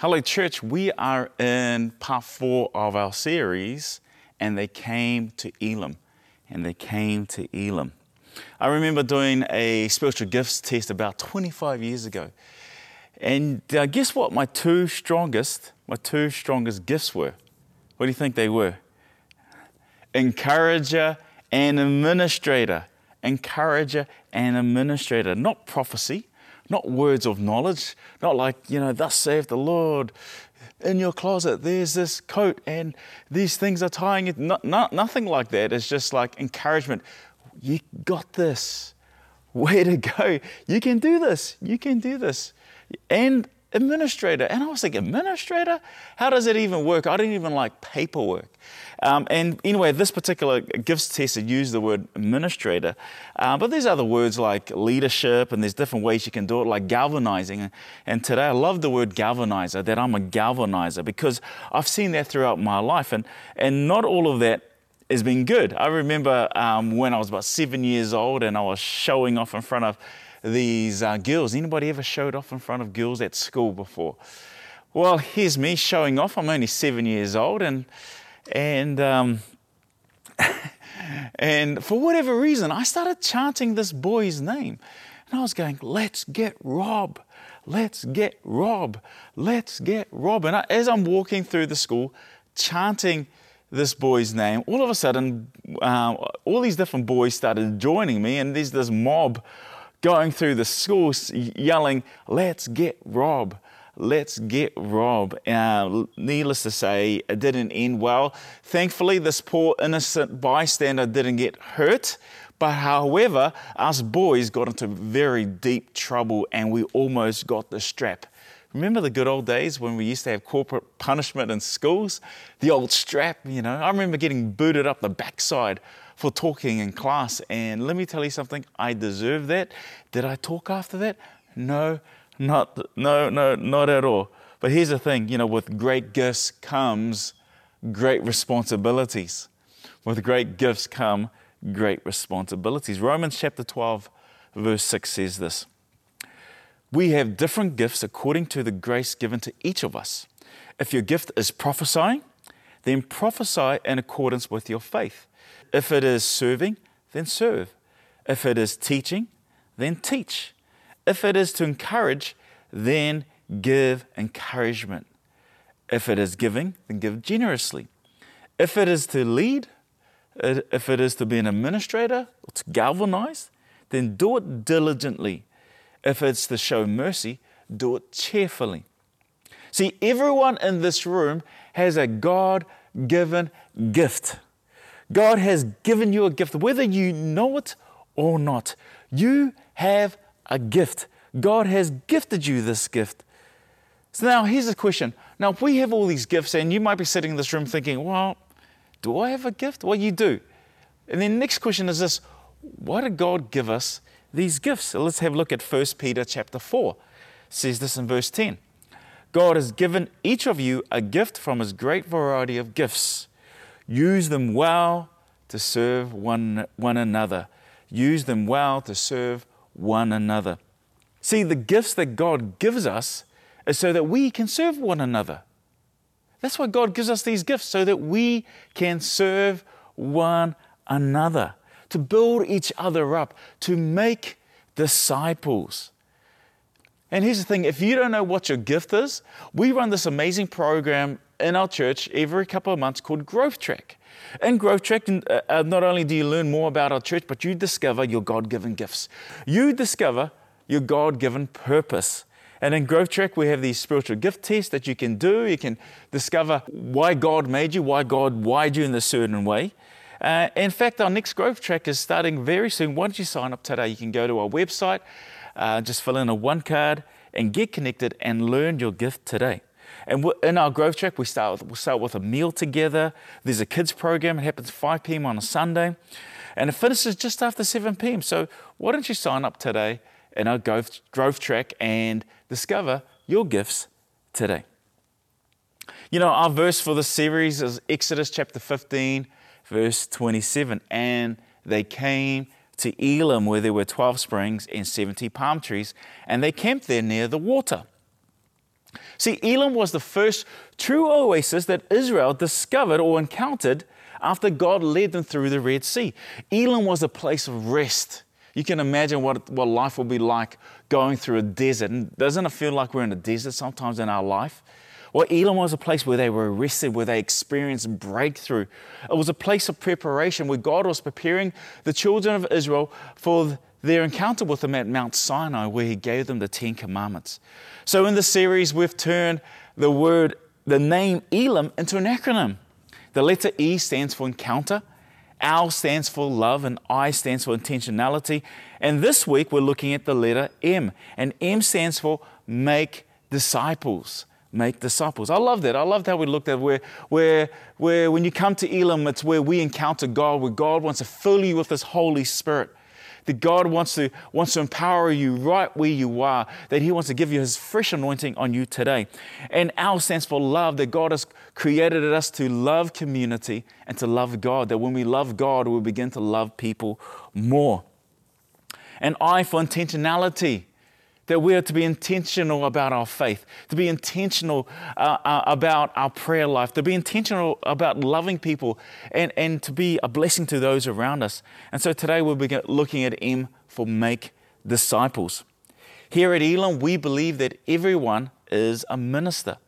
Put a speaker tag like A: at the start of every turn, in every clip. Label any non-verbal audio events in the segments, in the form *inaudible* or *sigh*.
A: Hello, church. We are in part four of our series, and they came to Elim. And they came to Elim. I remember doing a spiritual gifts test about 25 years ago. And uh, guess what? My two strongest, my two strongest gifts were. What do you think they were? Encourager and administrator. Encourager and administrator. Not prophecy, not words of knowledge, not like, you know, thus saith the Lord. In your closet, there's this coat and these things are tying it. Not, not, nothing like that. It's just like encouragement. You got this. Way to go. You can do this. You can do this. And administrator. And I was like, administrator? How does it even work? I didn't even like paperwork. Um, and anyway, this particular gifts test had used the word administrator, uh, but there's other words like leadership, and there's different ways you can do it, like galvanizing. And today I love the word galvanizer, that I'm a galvanizer, because I've seen that throughout my life. And, and not all of that has been good. I remember um, when I was about seven years old and I was showing off in front of these uh, girls. Anybody ever showed off in front of girls at school before? Well, here's me showing off. I'm only seven years old, and and um, *laughs* and for whatever reason, I started chanting this boy's name, and I was going, "Let's get Rob." Let's get Rob. Let's get Rob. And I, as I'm walking through the school, chanting this boy's name, all of a sudden, uh, all these different boys started joining me, and there's this mob going through the school yelling, Let's get Rob. Let's get Rob. Uh, needless to say, it didn't end well. Thankfully, this poor innocent bystander didn't get hurt. But however, us boys got into very deep trouble and we almost got the strap. Remember the good old days when we used to have corporate punishment in schools? The old strap, you know. I remember getting booted up the backside for talking in class. And let me tell you something, I deserve that. Did I talk after that? No, not no, no, not at all. But here's the thing, you know, with great gifts comes great responsibilities. With great gifts come great responsibilities. Romans chapter 12, verse 6 says this We have different gifts according to the grace given to each of us. If your gift is prophesying, then prophesy in accordance with your faith. If it is serving, then serve. If it is teaching, then teach. If it is to encourage, then give encouragement. If it is giving, then give generously. If it is to lead, if it is to be an administrator or to galvanize, then do it diligently. If it's to show mercy, do it cheerfully. See, everyone in this room has a God given gift. God has given you a gift, whether you know it or not. You have a gift. God has gifted you this gift. So now here's the question. Now, if we have all these gifts, and you might be sitting in this room thinking, well, do I have a gift? Well, you do. And then the next question is this why did God give us these gifts? So let's have a look at 1 Peter chapter 4. It says this in verse 10. God has given each of you a gift from his great variety of gifts. Use them well to serve one, one another. Use them well to serve one another. See, the gifts that God gives us is so that we can serve one another. That's why God gives us these gifts, so that we can serve one another, to build each other up, to make disciples. And here's the thing if you don't know what your gift is, we run this amazing program in our church every couple of months called Growth Track. In Growth Track, uh, uh, not only do you learn more about our church, but you discover your God given gifts. You discover your God given purpose. And in Growth Track, we have these spiritual gift tests that you can do. You can discover why God made you, why God wired you in a certain way. Uh, in fact, our next Growth Track is starting very soon. Why don't you sign up today? You can go to our website, uh, just fill in a one card, and get connected and learn your gift today. And in our growth track, we start with, we'll start with a meal together. There's a kids program. It happens 5 p.m. on a Sunday. And it finishes just after 7 p.m. So why don't you sign up today in our growth, growth track and discover your gifts today? You know, our verse for this series is Exodus chapter 15, verse 27. And they came to Elim, where there were 12 springs and 70 palm trees, and they camped there near the water. See, Elim was the first true oasis that Israel discovered or encountered after God led them through the Red Sea. Elim was a place of rest. You can imagine what, what life will be like going through a desert. And doesn't it feel like we're in a desert sometimes in our life? Well, Elim was a place where they were arrested, where they experienced breakthrough. It was a place of preparation where God was preparing the children of Israel for their encounter with Him at Mount Sinai, where He gave them the Ten Commandments. So, in the series, we've turned the word, the name Elim, into an acronym. The letter E stands for encounter, L stands for love, and I stands for intentionality. And this week, we're looking at the letter M, and M stands for make disciples make disciples. I love that. I love how we looked at where, where, where when you come to Elim, it's where we encounter God, where God wants to fill you with His Holy Spirit. That God wants to, wants to empower you right where you are, that He wants to give you His fresh anointing on you today. And our stands for love, that God has created us to love community and to love God, that when we love God, we begin to love people more. And I for intentionality, that we are to be intentional about our faith, to be intentional uh, uh, about our prayer life, to be intentional about loving people, and, and to be a blessing to those around us. And so today we'll be looking at M for make disciples. Here at Elim, we believe that everyone is a minister.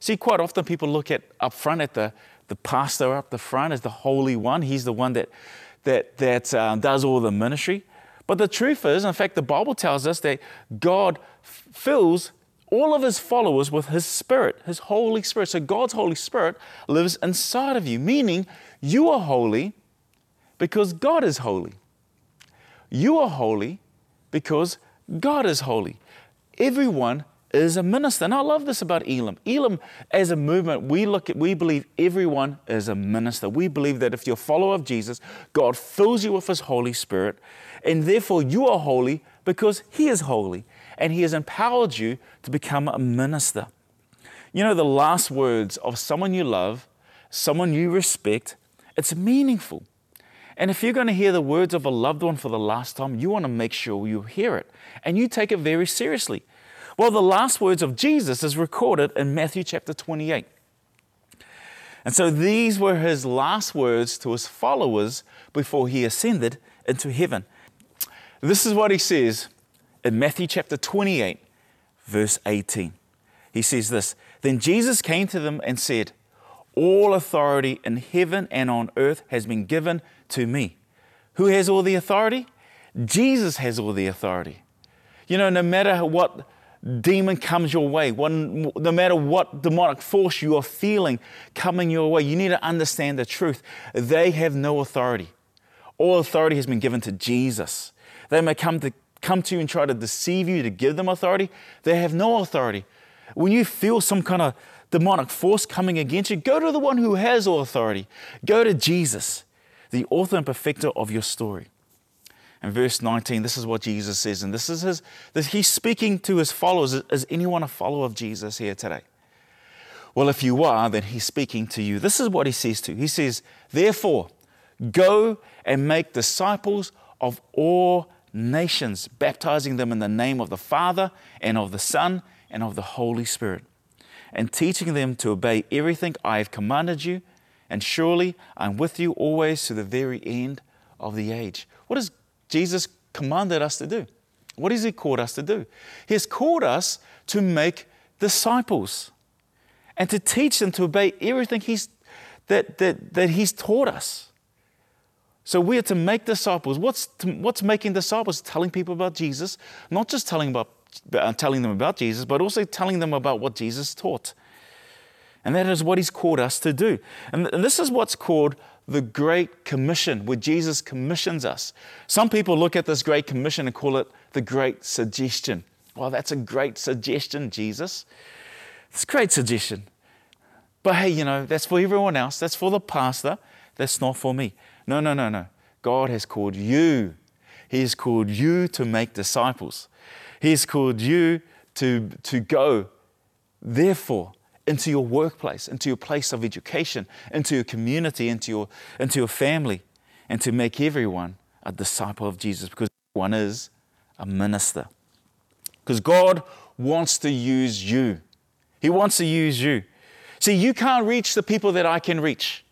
A: See, quite often people look at up front at the, the pastor up the front as the holy one. He's the one that, that, that uh, does all the ministry. But the truth is, in fact, the Bible tells us that God fills all of his followers with his spirit, his Holy Spirit. So God's Holy Spirit lives inside of you, meaning you are holy because God is holy. You are holy because God is holy. Everyone is a minister. And I love this about Elim. Elim, as a movement, we look at, we believe everyone is a minister. We believe that if you're a follower of Jesus, God fills you with His Holy Spirit, and therefore you are holy because He is holy, and He has empowered you to become a minister. You know, the last words of someone you love, someone you respect, it's meaningful. And if you're going to hear the words of a loved one for the last time, you want to make sure you hear it and you take it very seriously. Well, the last words of Jesus is recorded in Matthew chapter 28. And so these were his last words to his followers before he ascended into heaven. This is what he says in Matthew chapter 28, verse 18. He says this Then Jesus came to them and said, All authority in heaven and on earth has been given to me. Who has all the authority? Jesus has all the authority. You know, no matter what demon comes your way, one, no matter what demonic force you are feeling coming your way, you need to understand the truth. They have no authority. All authority has been given to Jesus. They may come to come to you and try to deceive you to give them authority. They have no authority. When you feel some kind of demonic force coming against you, go to the one who has all authority. Go to Jesus, the author and perfecter of your story. Verse 19, this is what Jesus says, and this is his, this, he's speaking to his followers. Is anyone a follower of Jesus here today? Well, if you are, then he's speaking to you. This is what he says to you. He says, Therefore, go and make disciples of all nations, baptizing them in the name of the Father and of the Son and of the Holy Spirit, and teaching them to obey everything I have commanded you. And surely I'm with you always to the very end of the age. What is Jesus commanded us to do. What has He called us to do? He has called us to make disciples and to teach them to obey everything he's, that, that, that He's taught us. So we are to make disciples. What's, to, what's making disciples? Telling people about Jesus, not just telling, about, uh, telling them about Jesus, but also telling them about what Jesus taught. And that is what He's called us to do. And, and this is what's called the Great Commission, where Jesus commissions us. Some people look at this Great Commission and call it the Great Suggestion. Well, that's a great suggestion, Jesus. It's a great suggestion. But hey, you know, that's for everyone else. That's for the pastor. That's not for me. No, no, no, no. God has called you. He has called you to make disciples. He has called you to, to go. Therefore, into your workplace, into your place of education, into your community, into your, into your family, and to make everyone a disciple of Jesus because one is a minister. Because God wants to use you. He wants to use you. See, you can't reach the people that I can reach.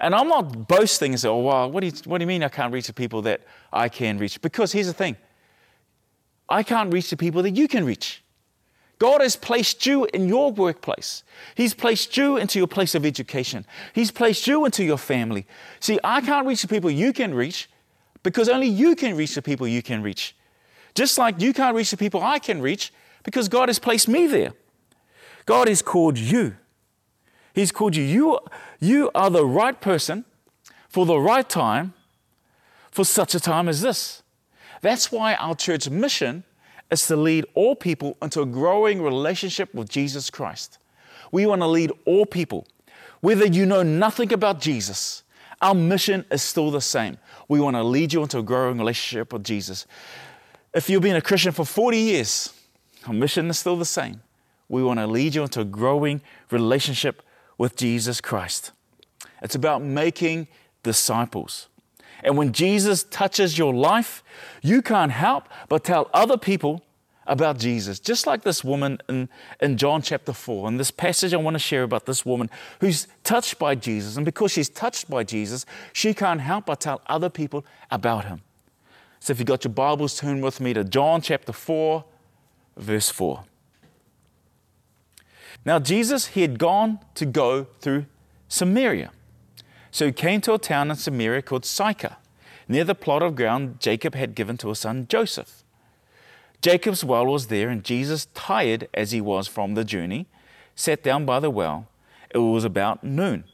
A: And I'm not boasting and say, oh, wow, what do, you, what do you mean I can't reach the people that I can reach? Because here's the thing I can't reach the people that you can reach. God has placed you in your workplace. He's placed you into your place of education. He's placed you into your family. See, I can't reach the people you can reach because only you can reach the people you can reach. Just like you can't reach the people I can reach because God has placed me there. God has called you. He's called you. You, you are the right person for the right time for such a time as this. That's why our church mission is to lead all people into a growing relationship with Jesus Christ. We want to lead all people. Whether you know nothing about Jesus, our mission is still the same. We want to lead you into a growing relationship with Jesus. If you've been a Christian for 40 years, our mission is still the same. We want to lead you into a growing relationship with Jesus Christ. It's about making disciples. And when Jesus touches your life, you can't help but tell other people about Jesus. Just like this woman in, in John chapter 4. And this passage I want to share about this woman who's touched by Jesus. And because she's touched by Jesus, she can't help but tell other people about him. So if you've got your Bibles, turn with me to John chapter 4, verse 4. Now, Jesus, he had gone to go through Samaria. So he came to a town in Samaria called Sychar, near the plot of ground Jacob had given to his son Joseph. Jacob's well was there, and Jesus, tired as he was from the journey, sat down by the well. It was about noon.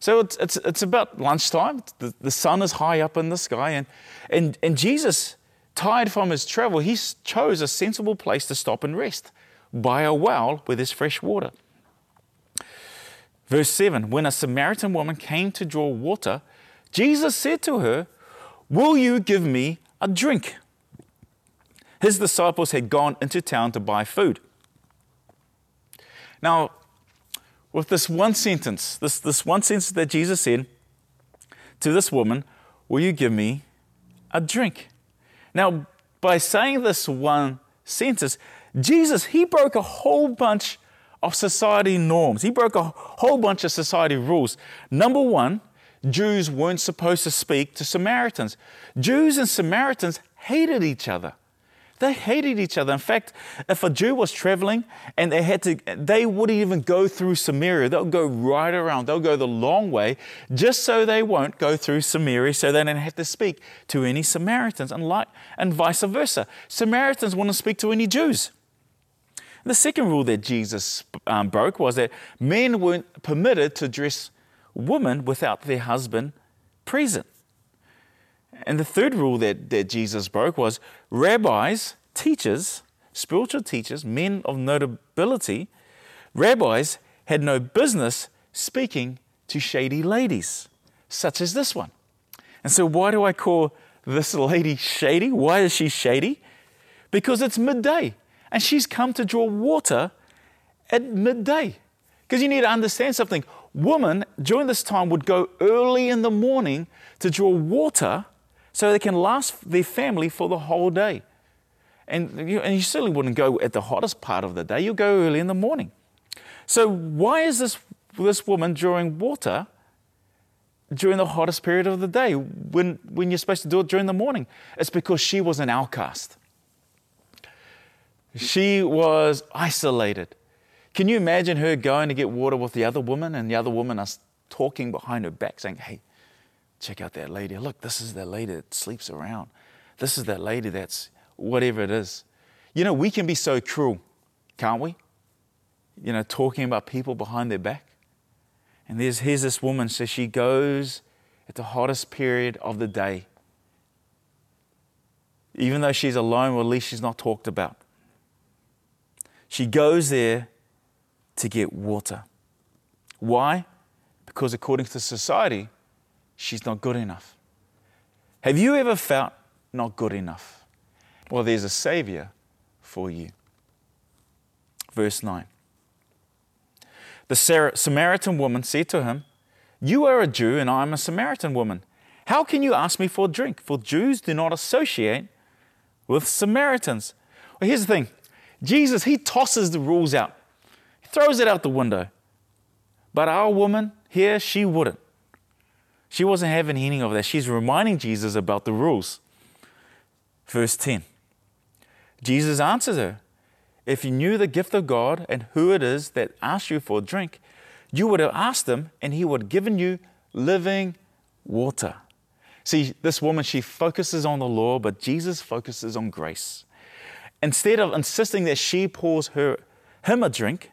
A: So it's, it's, it's about lunchtime. The, the sun is high up in the sky, and, and, and Jesus, tired from his travel, he chose a sensible place to stop and rest by a well with his fresh water. Verse 7 When a Samaritan woman came to draw water, Jesus said to her, Will you give me a drink? His disciples had gone into town to buy food. Now, with this one sentence, this, this one sentence that Jesus said to this woman, Will you give me a drink? Now, by saying this one sentence, Jesus, he broke a whole bunch of society norms. He broke a whole bunch of society rules. Number one, Jews weren't supposed to speak to Samaritans. Jews and Samaritans hated each other. They hated each other. In fact, if a Jew was traveling and they had to, they wouldn't even go through Samaria. They'll go right around. They'll go the long way just so they won't go through Samaria so they don't have to speak to any Samaritans and, like, and vice versa. Samaritans wouldn't speak to any Jews. The second rule that Jesus um, broke was that men weren't permitted to dress women without their husband present. And the third rule that, that Jesus broke was rabbis, teachers, spiritual teachers, men of notability, rabbis had no business speaking to shady ladies, such as this one. And so, why do I call this lady shady? Why is she shady? Because it's midday and she's come to draw water at midday. Because you need to understand something. Women during this time would go early in the morning to draw water so they can last their family for the whole day. And you, and you certainly wouldn't go at the hottest part of the day, you go early in the morning. So, why is this, this woman drawing water during the hottest period of the day when, when you're supposed to do it during the morning? It's because she was an outcast. She was isolated. Can you imagine her going to get water with the other woman and the other woman us talking behind her back saying, Hey, check out that lady. Look, this is that lady that sleeps around. This is that lady that's whatever it is. You know, we can be so cruel, can't we? You know, talking about people behind their back. And there's, here's this woman, so she goes at the hottest period of the day. Even though she's alone, well, at least she's not talked about. She goes there to get water. Why? Because according to society, she's not good enough. Have you ever felt not good enough? Well, there's a Savior for you. Verse 9. The Samaritan woman said to him, You are a Jew, and I am a Samaritan woman. How can you ask me for a drink? For Jews do not associate with Samaritans. Well, here's the thing Jesus, he tosses the rules out. he throws it out the window. But our woman here, she wouldn't. She wasn't having any of that. She's reminding Jesus about the rules. Verse 10 Jesus answers her If you knew the gift of God and who it is that asks you for a drink, you would have asked him and he would have given you living water. See, this woman, she focuses on the law, but Jesus focuses on grace. Instead of insisting that she pours her, him a drink,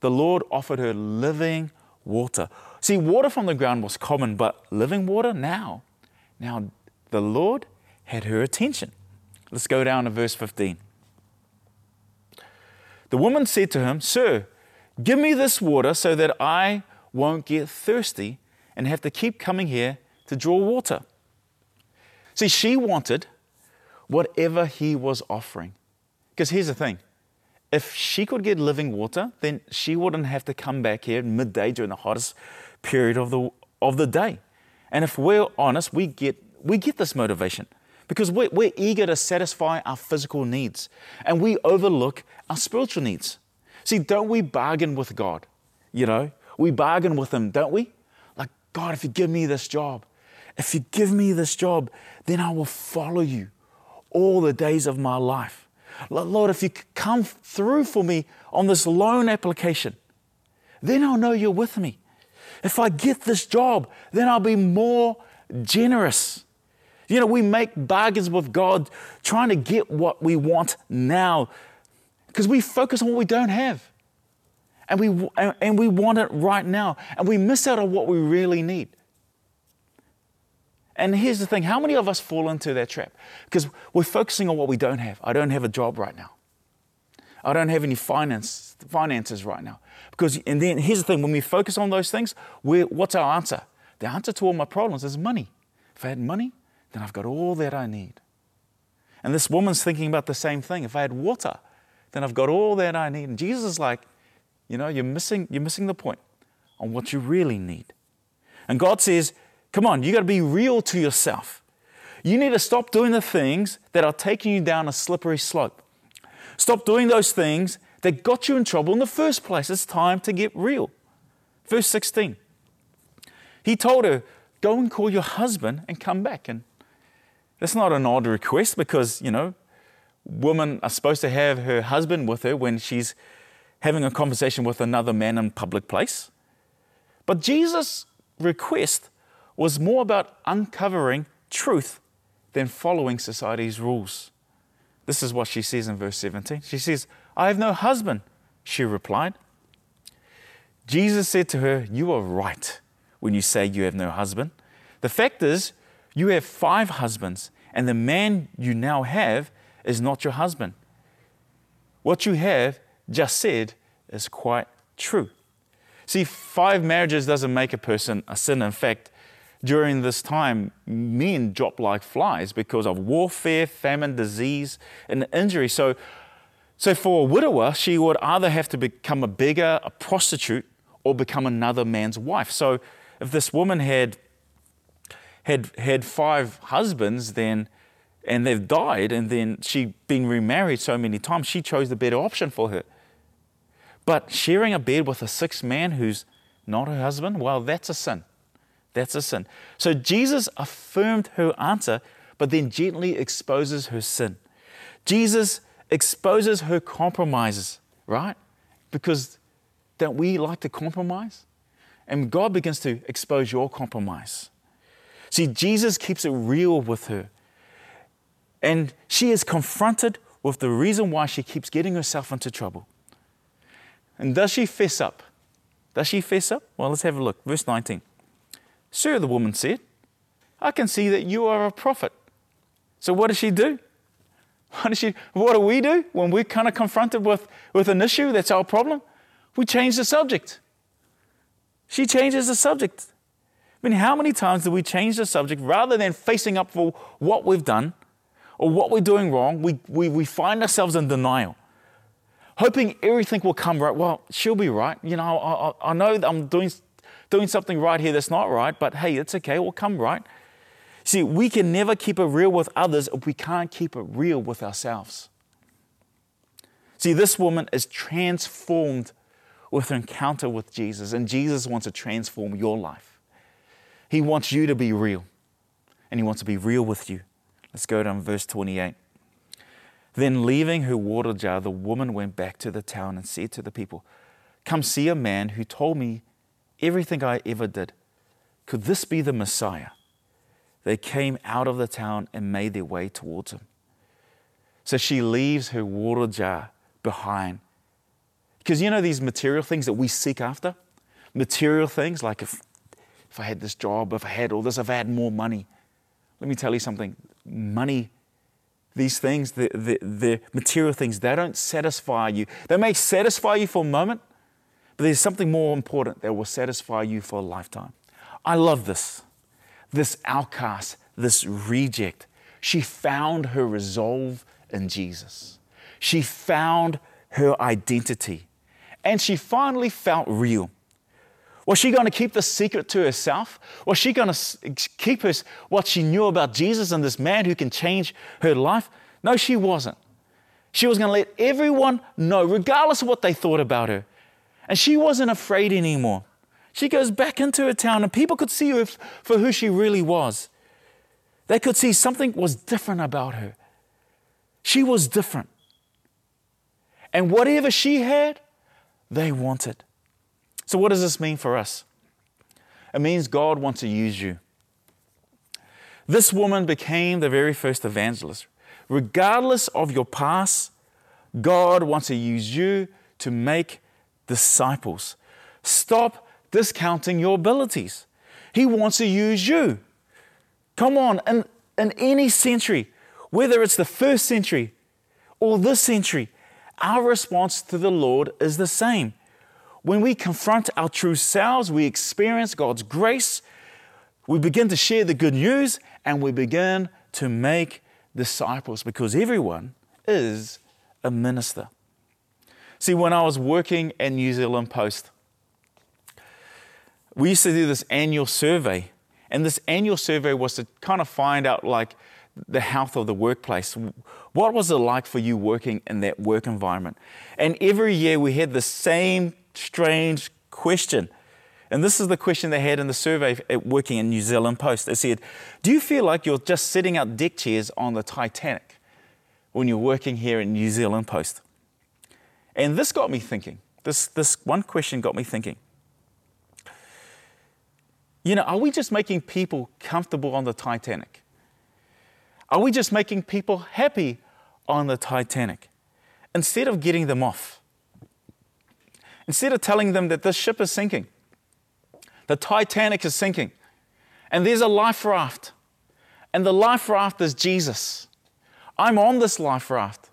A: the Lord offered her living water. See, water from the ground was common, but living water now. Now, the Lord had her attention. Let's go down to verse 15. The woman said to him, Sir, give me this water so that I won't get thirsty and have to keep coming here to draw water. See, she wanted whatever he was offering. Because here's the thing if she could get living water, then she wouldn't have to come back here midday during the hottest period of the, of the day. And if we're honest, we get, we get this motivation because we're, we're eager to satisfy our physical needs and we overlook our spiritual needs. See, don't we bargain with God? You know, we bargain with Him, don't we? Like, God, if you give me this job, if you give me this job, then I will follow you all the days of my life. Lord, if you come through for me on this loan application, then I'll know you're with me. If I get this job, then I'll be more generous. You know, we make bargains with God trying to get what we want now because we focus on what we don't have. And we, and we want it right now. And we miss out on what we really need. And here's the thing how many of us fall into that trap? Because we're focusing on what we don't have. I don't have a job right now. I don't have any finance, finances right now. Because, and then here's the thing when we focus on those things, what's our answer? The answer to all my problems is money. If I had money, then I've got all that I need. And this woman's thinking about the same thing. If I had water, then I've got all that I need. And Jesus is like, you know, you're missing, you're missing the point on what you really need. And God says, Come on, you got to be real to yourself. You need to stop doing the things that are taking you down a slippery slope. Stop doing those things that got you in trouble in the first place. It's time to get real. Verse 16. He told her, Go and call your husband and come back. And that's not an odd request because, you know, women are supposed to have her husband with her when she's having a conversation with another man in public place. But Jesus' request was more about uncovering truth than following society's rules. This is what she says in verse 17. She says, I have no husband, she replied. Jesus said to her, You are right when you say you have no husband. The fact is, you have five husbands, and the man you now have is not your husband. What you have just said is quite true. See, five marriages doesn't make a person a sinner. In fact, during this time, men dropped like flies because of warfare, famine, disease, and injury. So, so for a widower, she would either have to become a beggar, a prostitute, or become another man's wife. So if this woman had had had five husbands, then and they've died, and then she'd been remarried so many times, she chose the better option for her. But sharing a bed with a sixth man who's not her husband, well, that's a sin. That's a sin. So Jesus affirmed her answer, but then gently exposes her sin. Jesus exposes her compromises, right? Because don't we like to compromise? And God begins to expose your compromise. See, Jesus keeps it real with her. And she is confronted with the reason why she keeps getting herself into trouble. And does she fess up? Does she fess up? Well, let's have a look. Verse 19. Sir, the woman said, I can see that you are a prophet. So what does she do? *laughs* What, does she, what do we do when we're kind of confronted with, with an issue that's our problem? We change the subject. She changes the subject. I mean, how many times do we change the subject rather than facing up for what we've done or what we're doing wrong? We, we, we find ourselves in denial, hoping everything will come right. Well, she'll be right. You know, I, I, I know that I'm doing doing something right here that's not right, but hey, it's okay, we'll come right. See, we can never keep it real with others if we can't keep it real with ourselves. See, this woman is transformed with an encounter with Jesus, and Jesus wants to transform your life. He wants you to be real, and He wants to be real with you. Let's go down verse 28. Then, leaving her water jar, the woman went back to the town and said to the people, Come see a man who told me everything I ever did. Could this be the Messiah? They came out of the town and made their way towards him. So she leaves her water jar behind. Because you know these material things that we seek after? Material things like if, if I had this job, if I had all this, if I had more money. Let me tell you something money these things, the, the, the material things, they don't satisfy you. They may satisfy you for a moment, but there's something more important that will satisfy you for a lifetime. I love this. This outcast, this reject. She found her resolve in Jesus. She found her identity. And she finally felt real. Was she going to keep the secret to herself? Was she going to keep her, what she knew about Jesus and this man who can change her life? No, she wasn't. She was going to let everyone know, regardless of what they thought about her. And she wasn't afraid anymore. She goes back into her town, and people could see her for who she really was. They could see something was different about her. She was different. And whatever she had, they wanted. So, what does this mean for us? It means God wants to use you. This woman became the very first evangelist. Regardless of your past, God wants to use you to make disciples. Stop discounting your abilities. He wants to use you. Come on, in, in any century, whether it's the first century or this century, our response to the Lord is the same. When we confront our true selves, we experience God's grace, we begin to share the good news, and we begin to make disciples because everyone is a minister. See, when I was working at New Zealand Post, we used to do this annual survey, and this annual survey was to kind of find out like the health of the workplace. What was it like for you working in that work environment? And every year we had the same strange question. And this is the question they had in the survey at working in New Zealand Post. They said, Do you feel like you're just sitting out deck chairs on the Titanic when you're working here in New Zealand Post? And this got me thinking. This, this one question got me thinking. You know, are we just making people comfortable on the Titanic? Are we just making people happy on the Titanic instead of getting them off? Instead of telling them that this ship is sinking, the Titanic is sinking, and there's a life raft, and the life raft is Jesus. I'm on this life raft,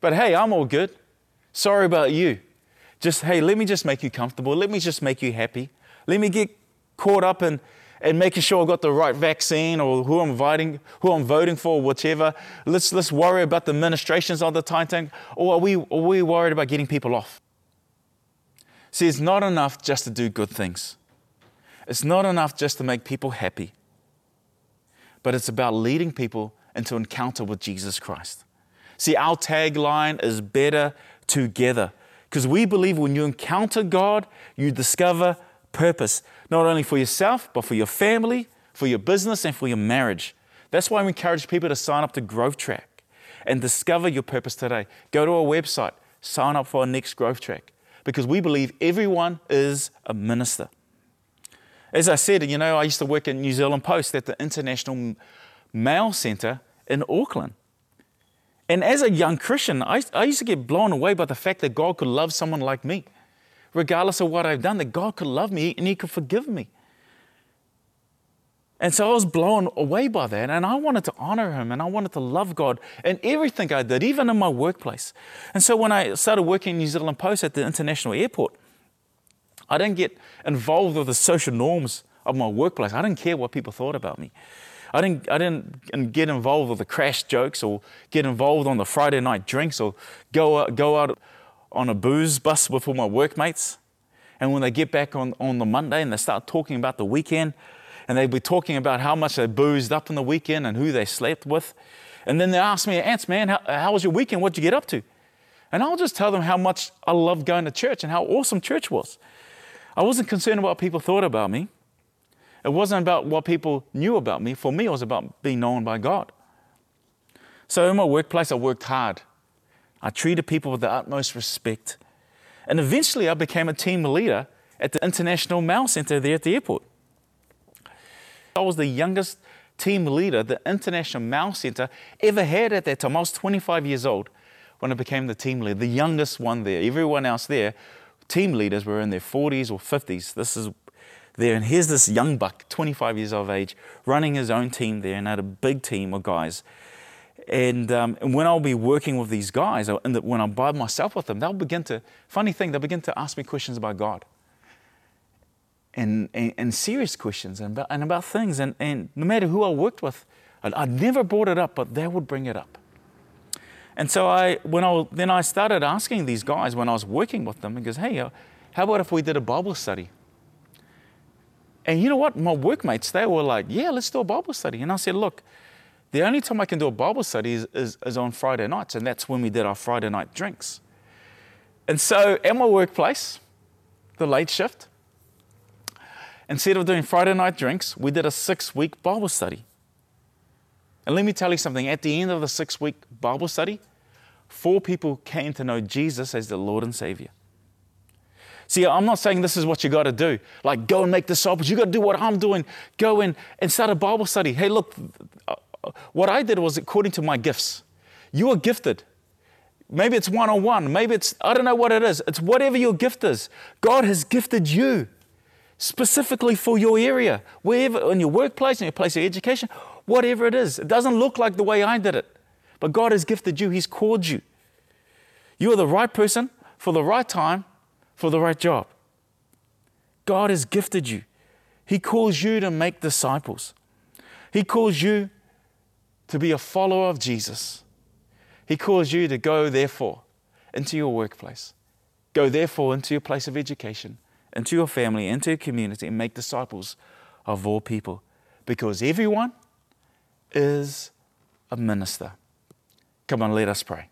A: but hey, I'm all good. Sorry about you. Just, hey, let me just make you comfortable. Let me just make you happy. Let me get caught up in and making sure I got the right vaccine or who I'm voting, who I'm voting for, whichever. Let's, let's worry about the ministrations of the Titanic. Or are we, are we worried about getting people off? See, it's not enough just to do good things. It's not enough just to make people happy. But it's about leading people into encounter with Jesus Christ. See, our tagline is better together. Because we believe when you encounter God, you discover purpose, not only for yourself, but for your family, for your business, and for your marriage. That's why we encourage people to sign up to Growth Track and discover your purpose today. Go to our website, sign up for our next Growth Track because we believe everyone is a minister. As I said, you know, I used to work at New Zealand Post at the International Mail Centre in Auckland. And as a young Christian, I, I used to get blown away by the fact that God could love someone like me, regardless of what I've done, that God could love me and He could forgive me. And so I was blown away by that. And I wanted to honor him and I wanted to love God in everything I did, even in my workplace. And so when I started working in New Zealand Post at the international airport, I didn't get involved with the social norms of my workplace. I didn't care what people thought about me. I didn't, I didn't get involved with the crash jokes or get involved on the Friday night drinks or go out, go out on a booze bus with all my workmates. And when they get back on, on the Monday and they start talking about the weekend, and they'd be talking about how much they boozed up in the weekend and who they slept with. And then they ask me, Ants, man, how, how was your weekend? What'd you get up to? And I'll just tell them how much I loved going to church and how awesome church was. I wasn't concerned about what people thought about me. It wasn't about what people knew about me. For me, it was about being known by God. So in my workplace, I worked hard. I treated people with the utmost respect. And eventually, I became a team leader at the International Mail Center there at the airport. I was the youngest team leader the International Mail Center ever had at that time. I was 25 years old when I became the team leader, the youngest one there. Everyone else there, team leaders, were in their 40s or 50s. This is there. And here's this young buck, 25 years of age, running his own team there and had a big team of guys. And, um, and when I'll be working with these guys, and when I'm by myself with them, they'll begin to, funny thing, they'll begin to ask me questions about God. And, and, and serious questions and about, and about things. And, and no matter who I worked with, I, I never brought it up, but they would bring it up. And so I, when I, then I started asking these guys when I was working with them, and goes, hey, uh, how about if we did a Bible study? And you know what? My workmates, they were like, yeah, let's do a Bible study. And I said, look, the only time I can do a Bible study is, is, is on Friday nights, and that's when we did our Friday night drinks. And so at my workplace, the late shift, instead of doing Friday night drinks, we did a six week Bible study. And let me tell you something at the end of the six week Bible study, four people came to know Jesus as the Lord and Savior. See, I'm not saying this is what you got to do. Like, go and make disciples. You got to do what I'm doing. Go in and start a Bible study. Hey, look, uh, what I did was according to my gifts. You are gifted. Maybe it's one on one. Maybe it's, I don't know what it is. It's whatever your gift is. God has gifted you specifically for your area, wherever, in your workplace, in your place of education, whatever it is. It doesn't look like the way I did it, but God has gifted you. He's called you. You are the right person for the right time for the right job. God has gifted you. He calls you to make disciples. He calls you to be a follower of Jesus. He calls you to go, therefore, into your workplace. Go, therefore, into your place of education, into your family, into your community, and make disciples of all people. Because everyone is a minister. Come on, let us pray.